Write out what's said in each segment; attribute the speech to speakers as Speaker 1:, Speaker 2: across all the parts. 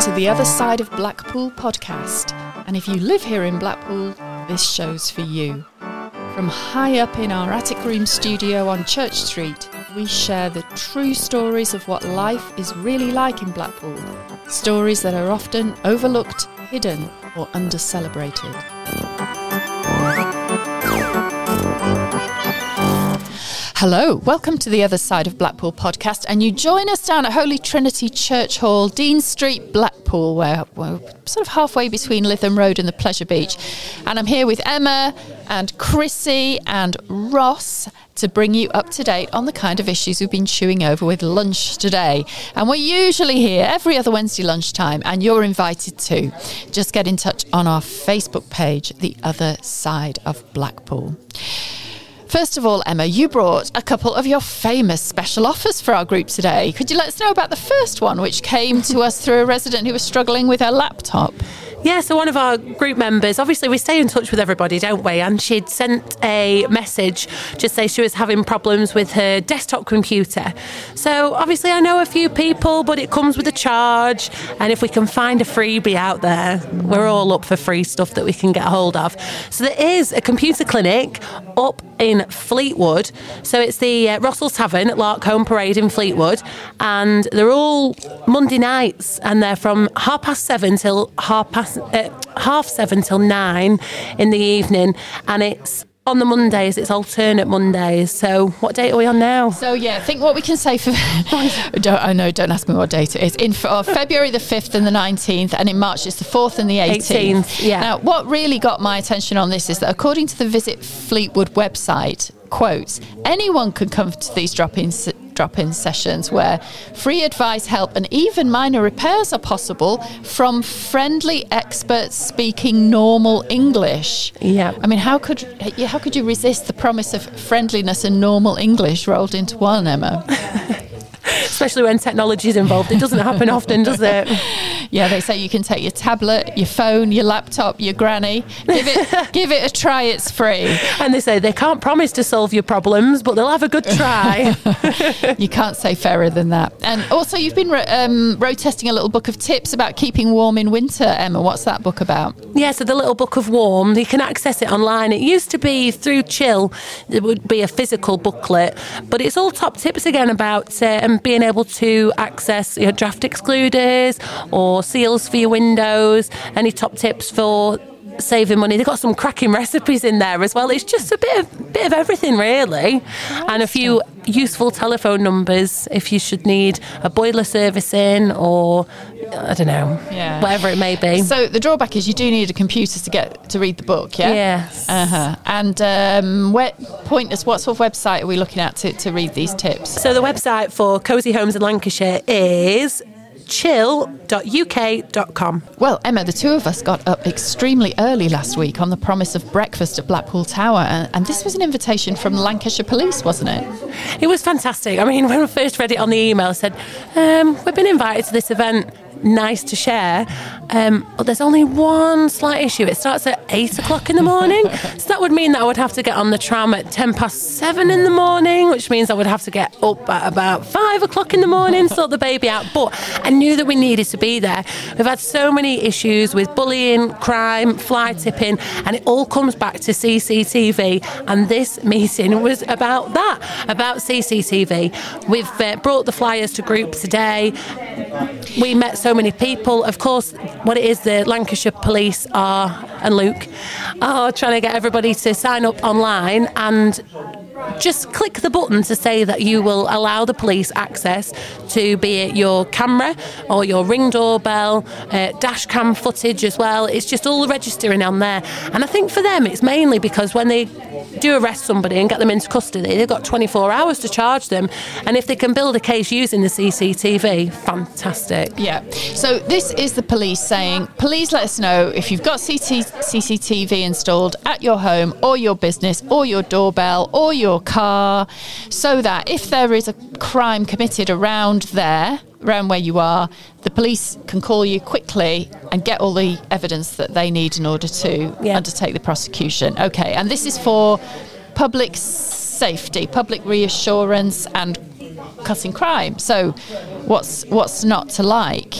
Speaker 1: to the Other Side of Blackpool podcast. And if you live here in Blackpool, this show's for you. From high up in our attic room studio on Church Street, we share the true stories of what life is really like in Blackpool. Stories that are often overlooked, hidden, or under celebrated. Hello, welcome to the Other Side of Blackpool podcast, and you join us down at Holy Trinity Church Hall, Dean Street, Blackpool, where we're sort of halfway between Lytham Road and the Pleasure Beach. And I'm here with Emma and Chrissy and Ross to bring you up to date on the kind of issues we've been chewing over with lunch today. And we're usually here every other Wednesday lunchtime, and you're invited to. Just get in touch on our Facebook page, The Other Side of Blackpool. First of all, Emma, you brought a couple of your famous special offers for our group today. Could you let us know about the first one, which came to us through a resident who was struggling with her laptop?
Speaker 2: Yeah, so one of our group members, obviously we stay in touch with everybody, don't we? And she'd sent a message to say she was having problems with her desktop computer. So obviously I know a few people, but it comes with a charge. And if we can find a freebie out there, we're all up for free stuff that we can get hold of. So there is a computer clinic up in Fleetwood. So it's the uh, Rossall Tavern at Larkholme Parade in Fleetwood. And they're all Monday nights and they're from half past seven till half past uh, half seven till nine in the evening, and it's on the Mondays, it's alternate Mondays. So, what date are we on now?
Speaker 1: So, yeah, I think what we can say for. don't, I know, don't ask me what date it is. In uh, February the 5th and the 19th, and in March it's the 4th and the 18th. 18th yeah. Now, what really got my attention on this is that according to the Visit Fleetwood website, quotes, anyone can come to these drop ins drop in sessions where free advice, help, and even minor repairs are possible from friendly experts speaking normal English.
Speaker 2: Yeah.
Speaker 1: I mean, how could, how could you resist the promise of friendliness and normal English rolled into one, Emma?
Speaker 2: especially when technology is involved. It doesn't happen often, does it?
Speaker 1: Yeah, they say you can take your tablet, your phone, your laptop, your granny. Give it, give it a try. It's free.
Speaker 2: And they say they can't promise to solve your problems, but they'll have a good try.
Speaker 1: you can't say fairer than that. And also, you've been um, road testing a little book of tips about keeping warm in winter. Emma, what's that book about?
Speaker 2: Yeah, so the little book of warm, you can access it online. It used to be through CHiL. It would be a physical booklet, but it's all top tips again about uh, being able to access your draft excluders or seals for your windows, any top tips for saving money. They've got some cracking recipes in there as well. It's just a bit of bit of everything really, and a few useful telephone numbers if you should need a boiler servicing or I don't know, yeah. whatever it may be.
Speaker 1: So the drawback is you do need a computer to get to read the book, yeah.
Speaker 2: Yes.
Speaker 1: Uh huh. And um, where, point us, what sort of website are we looking at to, to read these tips?
Speaker 2: So the website for Cosy Homes in Lancashire is chil.uk.com.
Speaker 1: Well, Emma, the two of us got up extremely early last week on the promise of breakfast at Blackpool Tower, and, this was an invitation from Lancashire Police, wasn't it?
Speaker 2: It was fantastic. I mean, when I first read it on the email, I said, um, We've been invited to this event nice to share. Um, but there's only one slight issue. It starts at eight o'clock in the morning. so that would mean that I would have to get on the tram at 10 past seven in the morning, which means I would have to get up at about five o'clock in the morning, sort the baby out. But I knew that we needed to be there. We've had so many issues with bullying, crime, fly tipping, and it all comes back to CCTV. And this meeting was about that, about CCTV. We've uh, brought the flyers to groups today. We met so many people. Of course, what it is, the Lancashire Police are, and Luke, are trying to get everybody to sign up online and just click the button to say that you will allow the police access to be it your camera or your ring doorbell, uh, dash cam footage as well. It's just all the registering on there. And I think for them, it's mainly because when they do arrest somebody and get them into custody, they've got 24 hours to charge them. And if they can build a case using the CCTV, fantastic.
Speaker 1: Yeah. So this is the police saying, please let us know if you've got CCTV installed at your home or your business or your doorbell or your your car so that if there is a crime committed around there, around where you are, the police can call you quickly and get all the evidence that they need in order to yeah. undertake the prosecution. Okay, and this is for public safety, public reassurance, and cutting crime. So, what's what's not to like?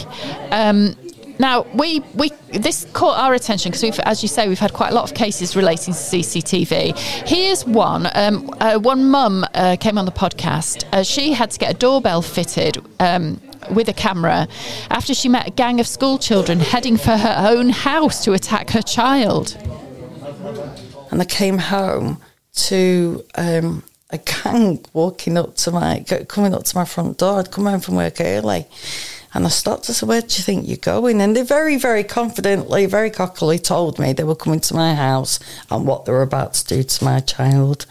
Speaker 1: Um, now we we this caught our attention because we've, as you say, we've had quite a lot of cases relating to CCTV. Here's one. Um, uh, one mum uh, came on the podcast. Uh, she had to get a doorbell fitted. Um, with a camera after she met a gang of school children heading for her own house to attack her child.
Speaker 3: And I came home to um, a gang walking up to my, coming up to my front door. I'd come home from work early. And I stopped. I said, Where do you think you're going? And they very, very confidently, very cockily told me they were coming to my house and what they were about to do to my child.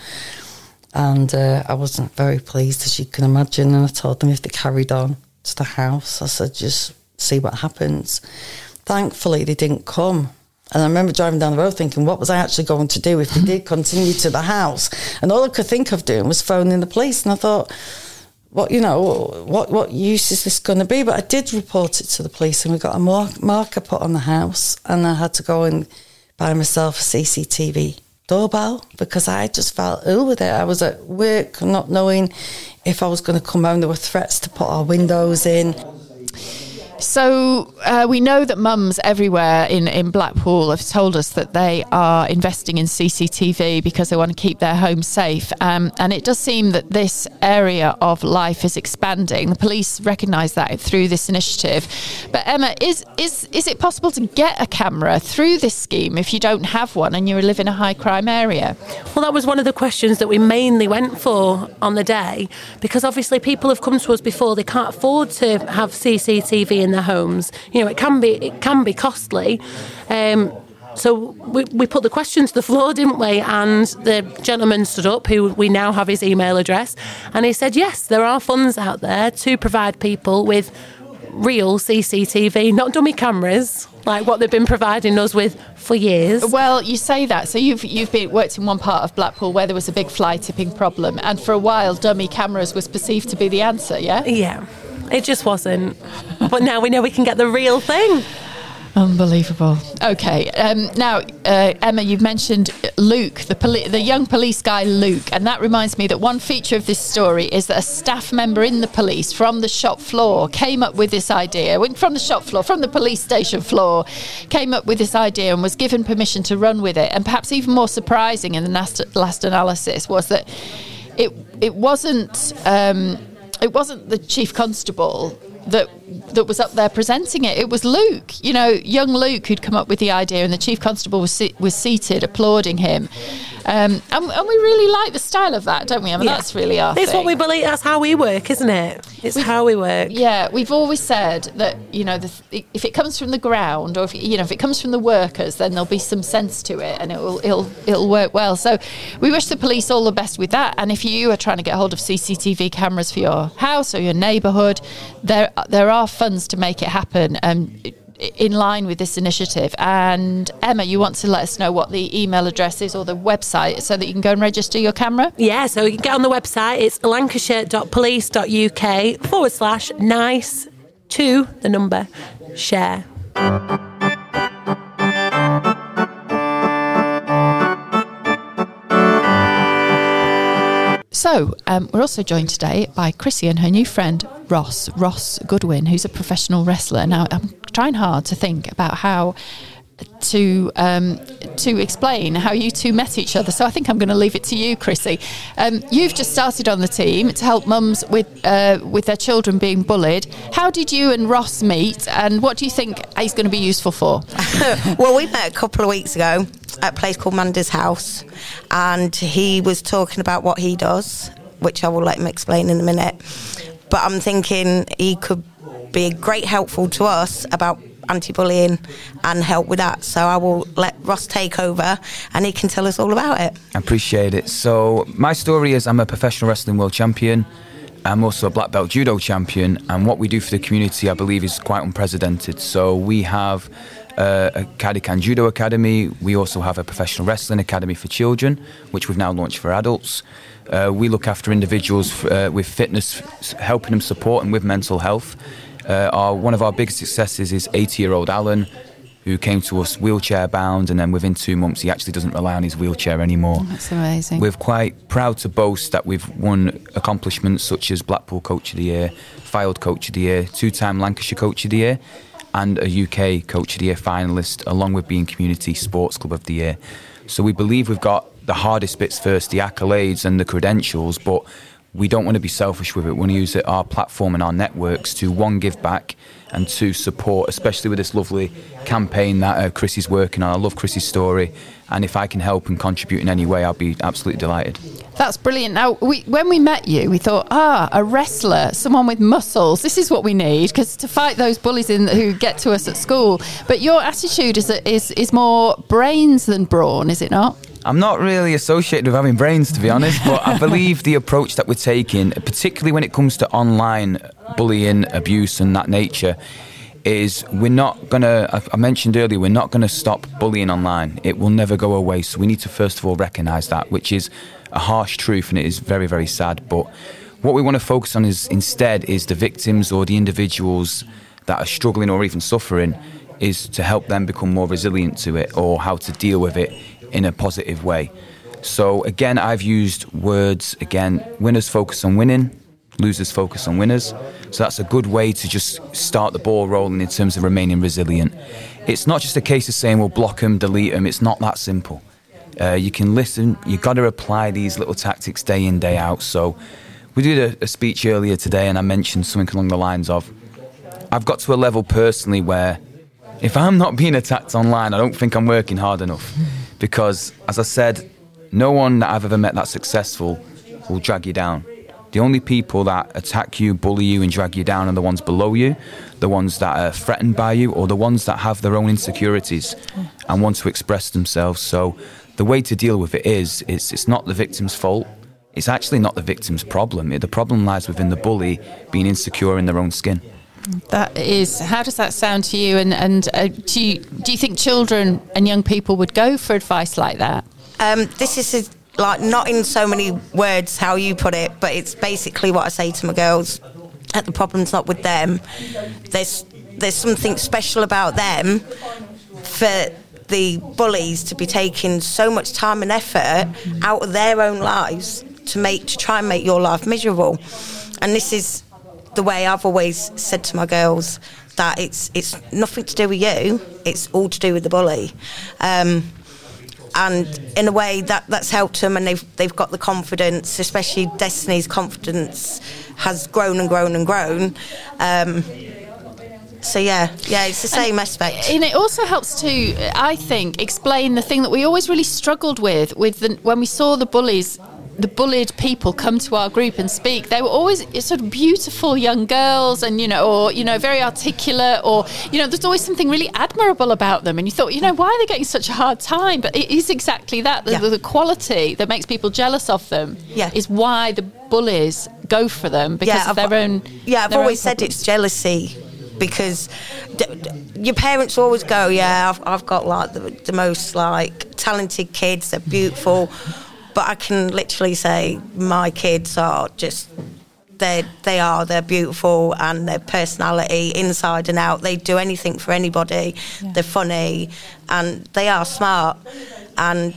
Speaker 3: And uh, I wasn't very pleased, as you can imagine. And I told them if they carried on to the house, I said, Just see what happens. Thankfully, they didn't come. And I remember driving down the road thinking, what was I actually going to do if they did continue to the house? And all I could think of doing was phoning the police. And I thought, what you know, what what use is this going to be? But I did report it to the police, and we got a mark, marker put on the house, and I had to go and buy myself a CCTV doorbell because I just felt ill with it. I was at work, not knowing if I was going to come home. There were threats to put our windows in.
Speaker 1: So uh, we know that mums everywhere in, in Blackpool have told us that they are investing in CCTV because they want to keep their home safe. Um, and it does seem that this area of life is expanding. The police recognise that through this initiative. But Emma, is is is it possible to get a camera through this scheme if you don't have one and you live in a high crime area?
Speaker 2: Well, that was one of the questions that we mainly went for on the day because obviously people have come to us before they can't afford to have CCTV in in their homes. You know, it can be it can be costly. Um, so we, we put the question to the floor, didn't we? And the gentleman stood up, who we now have his email address, and he said, yes, there are funds out there to provide people with real CCTV, not dummy cameras, like what they've been providing us with for years.
Speaker 1: Well, you say that. So you've you've been worked in one part of Blackpool where there was a big fly tipping problem, and for a while, dummy cameras was perceived to be the answer. Yeah.
Speaker 2: Yeah. It just wasn't. but now we know we can get the real thing.
Speaker 1: Unbelievable. Okay. Um, now, uh, Emma, you've mentioned Luke, the, poli- the young police guy Luke, and that reminds me that one feature of this story is that a staff member in the police from the shop floor came up with this idea. From the shop floor, from the police station floor, came up with this idea and was given permission to run with it. And perhaps even more surprising in the last, last analysis was that it it wasn't. Um, it wasn't the chief constable that that was up there presenting it. It was Luke, you know, young Luke, who'd come up with the idea, and the chief constable was was seated applauding him. Um, and, and, we really like the style of that, don't we? I mean, yeah. that's really our.
Speaker 2: It's
Speaker 1: thing.
Speaker 2: what we believe. That's how we work, isn't it? It's we've, how we work.
Speaker 1: Yeah, we've always said that you know, the, if it comes from the ground, or if you know, if it comes from the workers, then there'll be some sense to it, and it will it'll it'll work well. So, we wish the police all the best with that. And if you are trying to get hold of CCTV cameras for your house or your neighbourhood, there there are funds to make it happen. Um, in line with this initiative. And Emma, you want to let us know what the email address is or the website so that you can go and register your camera?
Speaker 2: Yeah, so you can get on the website. It's lancashire.police.uk forward slash nice to the number share.
Speaker 1: So, um, we're also joined today by Chrissy and her new friend Ross, Ross Goodwin, who's a professional wrestler. Now, I'm trying hard to think about how to um, to explain how you two met each other. So I think I'm going to leave it to you, Chrissy. Um, you've just started on the team to help mums with uh, with their children being bullied. How did you and Ross meet, and what do you think he's going to be useful for?
Speaker 4: well, we met a couple of weeks ago at a place called Mandy's House, and he was talking about what he does, which I will let him explain in a minute. But I'm thinking he could be great helpful to us about anti-bullying and help with that. So I will let Ross take over and he can tell us all about it.
Speaker 5: I appreciate it. So my story is I'm a professional wrestling world champion. I'm also a black belt judo champion, and what we do for the community, I believe, is quite unprecedented. So we have uh, a Kaidakan Judo Academy. We also have a professional wrestling academy for children, which we've now launched for adults. Uh, we look after individuals uh, with fitness, helping them support and with mental health. Uh, our, one of our biggest successes is 80 year old Alan, who came to us wheelchair bound, and then within two months, he actually doesn't rely on his wheelchair anymore.
Speaker 1: Oh, that's amazing.
Speaker 5: We're quite proud to boast that we've won accomplishments such as Blackpool Coach of the Year, Fylde Coach of the Year, two time Lancashire Coach of the Year. And a UK Coach of the Year finalist, along with being Community Sports Club of the Year. So we believe we've got the hardest bits first, the accolades and the credentials, but we don't want to be selfish with it. We want to use it, our platform and our networks to one, give back and two, support, especially with this lovely campaign that uh, Chris is working on. I love Chris's story, and if I can help and contribute in any way, I'll be absolutely delighted.
Speaker 1: That's brilliant. Now, we, when we met you, we thought, ah, a wrestler, someone with muscles. This is what we need because to fight those bullies in, who get to us at school. But your attitude is, is is more brains than brawn, is it not?
Speaker 5: I'm not really associated with having brains, to be honest, but I believe the approach that we're taking, particularly when it comes to online bullying, abuse, and that nature, is we're not going to, I mentioned earlier, we're not going to stop bullying online. It will never go away. So we need to, first of all, recognise that, which is a harsh truth and it is very, very sad. But what we want to focus on is instead is the victims or the individuals that are struggling or even suffering is to help them become more resilient to it or how to deal with it in a positive way. So again, I've used words again. Winners focus on winning, losers focus on winners. So that's a good way to just start the ball rolling in terms of remaining resilient. It's not just a case of saying, well, block them, delete them. It's not that simple. Uh, you can listen. You've got to apply these little tactics day in, day out. So we did a, a speech earlier today, and I mentioned something along the lines of, I've got to a level personally where if I'm not being attacked online, I don't think I'm working hard enough because, as I said, no one that I've ever met that's successful will drag you down. The only people that attack you, bully you, and drag you down are the ones below you, the ones that are threatened by you, or the ones that have their own insecurities and want to express themselves. So, the way to deal with it is it's, it's not the victim's fault. It's actually not the victim's problem. The problem lies within the bully being insecure in their own skin.
Speaker 1: That is. How does that sound to you? And and uh, do you do you think children and young people would go for advice like that?
Speaker 4: Um, this is a, like not in so many words how you put it, but it's basically what I say to my girls. That the problem's not with them. There's there's something special about them for the bullies to be taking so much time and effort out of their own lives to make to try and make your life miserable. And this is the way I've always said to my girls that it's it's nothing to do with you. It's all to do with the bully. Um, and in a way that that's helped them and they've they've got the confidence especially Destiny's confidence has grown and grown and grown um, so yeah yeah it's the same
Speaker 1: and,
Speaker 4: aspect
Speaker 1: and it also helps to I think explain the thing that we always really struggled with with the, when we saw the bullies the bullied people come to our group and speak, they were always sort of beautiful young girls and, you know, or, you know, very articulate or, you know, there's always something really admirable about them. And you thought, you know, why are they getting such a hard time? But it is exactly that. The, yeah. the quality that makes people jealous of them yeah. is why the bullies go for them because yeah, of their own.
Speaker 4: Yeah, I've always said it's jealousy because d- d- your parents always go, yeah, I've, I've got like the, the most like talented kids, they're beautiful but I can literally say my kids are just they they are they're beautiful and their personality inside and out. They do anything for anybody. Yeah. They're funny and they are smart. And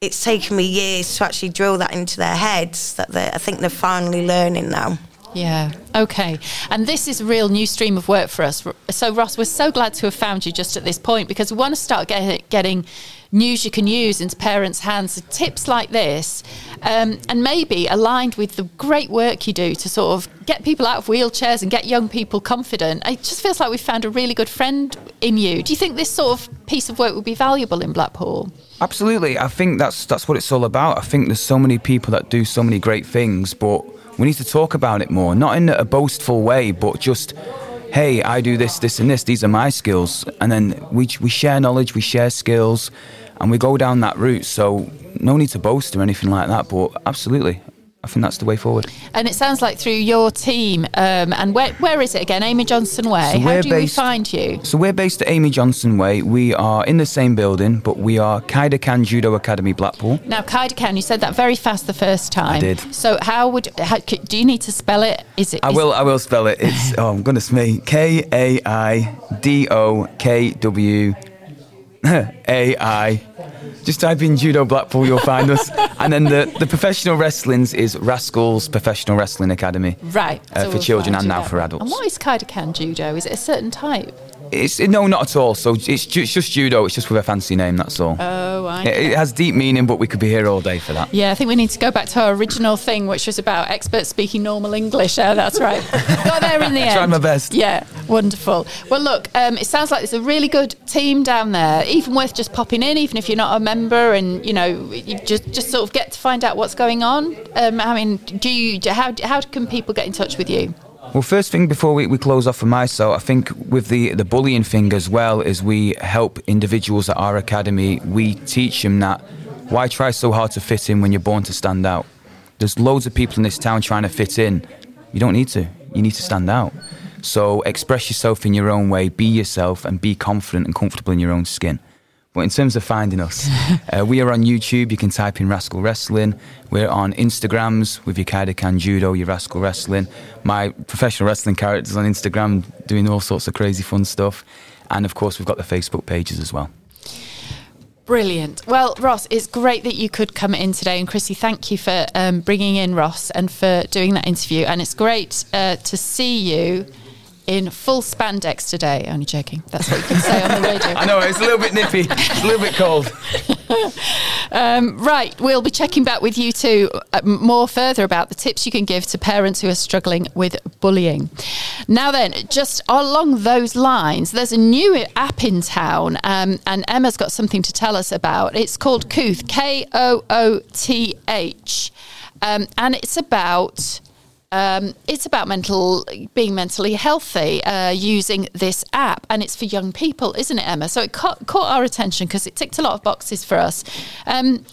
Speaker 4: it's taken me years to actually drill that into their heads that I think they're finally learning now.
Speaker 1: Yeah. Okay. And this is a real new stream of work for us. So, Ross, we're so glad to have found you just at this point because we want to start get, getting news you can use into parents' hands, tips like this, um, and maybe aligned with the great work you do to sort of get people out of wheelchairs and get young people confident. It just feels like we've found a really good friend in you. Do you think this sort of piece of work would be valuable in Blackpool?
Speaker 5: Absolutely. I think that's that's what it's all about. I think there's so many people that do so many great things, but we need to talk about it more, not in a boastful way, but just, hey, I do this, this, and this. These are my skills, and then we we share knowledge, we share skills, and we go down that route. So no need to boast or anything like that, but absolutely, I think that's the way forward.
Speaker 1: And it sounds like through your team, um, and where, where is it again? Amy Johnson Way. So How do based, we find you?
Speaker 5: So we're based at Amy Johnson Way. We are in the same building, but we are Kaidakan Judo Academy Blackpool.
Speaker 1: Now, Kaidakan, you said that very fast the first time.
Speaker 5: I did.
Speaker 1: So how would how, do you need to spell it? Is it?
Speaker 5: I will. I will spell it. It's oh goodness me. K A I D O K W A I Just type in Judo Blackpool, you'll find us. And then the, the professional wrestling's is Rascals Professional Wrestling Academy.
Speaker 1: Right.
Speaker 5: Uh, for children and now for adults.
Speaker 1: And what is Kaidakan Judo? Is it a certain type?
Speaker 5: It's no, not at all. So it's, ju- it's just judo. It's just with a fancy name. That's all.
Speaker 1: Oh, I
Speaker 5: it, it has deep meaning, but we could be here all day for that.
Speaker 1: Yeah, I think we need to go back to our original thing, which was about experts speaking normal English. Oh, that's right. Got there in the end.
Speaker 5: Tried my best.
Speaker 1: Yeah, wonderful. Well, look, um, it sounds like there's a really good team down there. Even worth just popping in, even if you're not a member, and you know, you just just sort of get to find out what's going on. Um, I mean, do you? do- How how can people get in touch with you?
Speaker 5: Well, first thing before we, we close off for myself, I think with the, the bullying thing as well, is we help individuals at our academy. We teach them that why try so hard to fit in when you're born to stand out. There's loads of people in this town trying to fit in. You don't need to. You need to stand out. So express yourself in your own way, be yourself, and be confident and comfortable in your own skin. But in terms of finding us, uh, we are on YouTube. You can type in Rascal Wrestling. We're on Instagrams with your Kaidakan Judo, your Rascal Wrestling. My professional wrestling characters on Instagram doing all sorts of crazy fun stuff. And of course, we've got the Facebook pages as well.
Speaker 1: Brilliant. Well, Ross, it's great that you could come in today. And Chrissy, thank you for um, bringing in Ross and for doing that interview. And it's great uh, to see you in full spandex today. Only joking. That's what you can say on the radio.
Speaker 5: I know, it's a little bit nippy, it's a little bit cold.
Speaker 1: Um, right, we'll be checking back with you too uh, more further about the tips you can give to parents who are struggling with bullying. Now, then, just along those lines, there's a new app in town, um, and Emma's got something to tell us about. It's called Kooth, K O O T H, um, and it's about. Um, it's about mental being mentally healthy uh, using this app, and it's for young people, isn't it, Emma? So it caught, caught our attention because it ticked a lot of boxes for us. Um,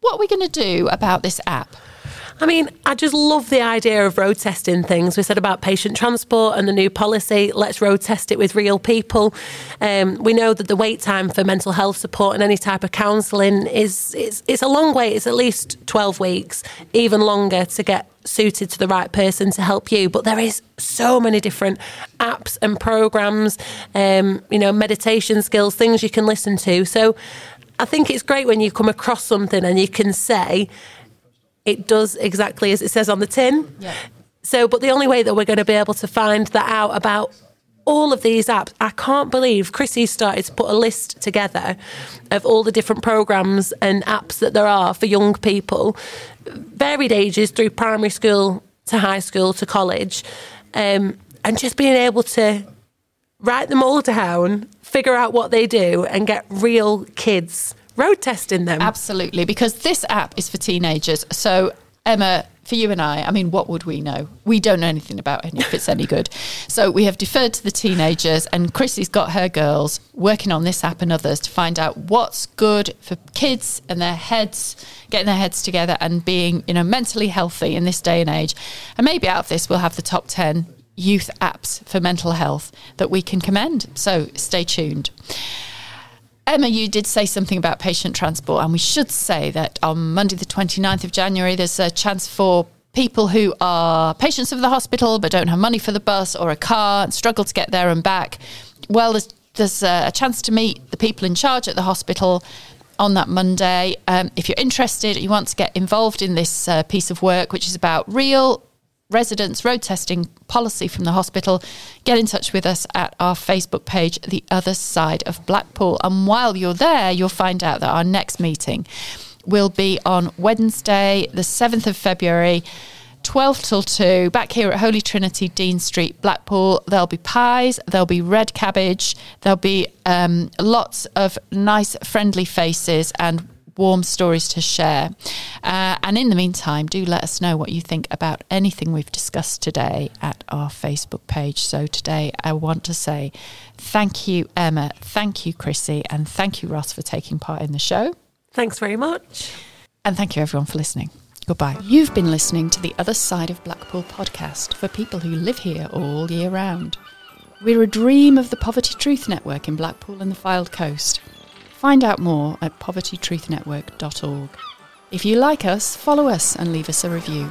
Speaker 1: what are we going to do about this app?
Speaker 2: I mean, I just love the idea of road testing things. We said about patient transport and the new policy. Let's road test it with real people. Um, we know that the wait time for mental health support and any type of counselling is it's, it's a long wait. It's at least twelve weeks, even longer to get suited to the right person to help you. But there is so many different apps and programs, um, you know, meditation skills, things you can listen to. So I think it's great when you come across something and you can say it does exactly as it says on the tin.
Speaker 1: Yeah.
Speaker 2: So, but the only way that we're going to be able to find that out about all of these apps, I can't believe Chrissy started to put a list together of all the different programs and apps that there are for young people, varied ages through primary school to high school to college, um, and just being able to write them all down, figure out what they do, and get real kids road testing them.
Speaker 1: Absolutely, because this app is for teenagers. So, Emma, for you and I, I mean, what would we know? We don't know anything about it, if it's any good. So, we have deferred to the teenagers, and Chrissy's got her girls working on this app and others to find out what's good for kids and their heads, getting their heads together and being, you know, mentally healthy in this day and age. And maybe out of this, we'll have the top 10 youth apps for mental health that we can commend. So, stay tuned. Emma, you did say something about patient transport, and we should say that on Monday, the 29th of January, there's a chance for people who are patients of the hospital but don't have money for the bus or a car and struggle to get there and back. Well, there's, there's a, chance to meet the people in charge at the hospital on that Monday. Um, if you're interested, you want to get involved in this uh, piece of work, which is about real residents road testing policy from the hospital, get in touch with us at our Facebook page, The Other Side of Blackpool. And while you're there, you'll find out that our next meeting will be on Wednesday, the 7th of February. 12 till 2, back here at Holy Trinity, Dean Street, Blackpool. There'll be pies, there'll be red cabbage, there'll be um, lots of nice, friendly faces and warm stories to share. Uh, and in the meantime, do let us know what you think about anything we've discussed today at our Facebook page. So today, I want to say thank you, Emma, thank you, Chrissy, and thank you, Ross, for taking part in the show.
Speaker 2: Thanks very much.
Speaker 1: And thank you, everyone, for listening. Goodbye. You've been listening to the Other Side of Blackpool podcast for people who live here all year round. We're a dream of the Poverty Truth Network in Blackpool and the Fylde Coast. Find out more at povertytruthnetwork.org. If you like us, follow us and leave us a review.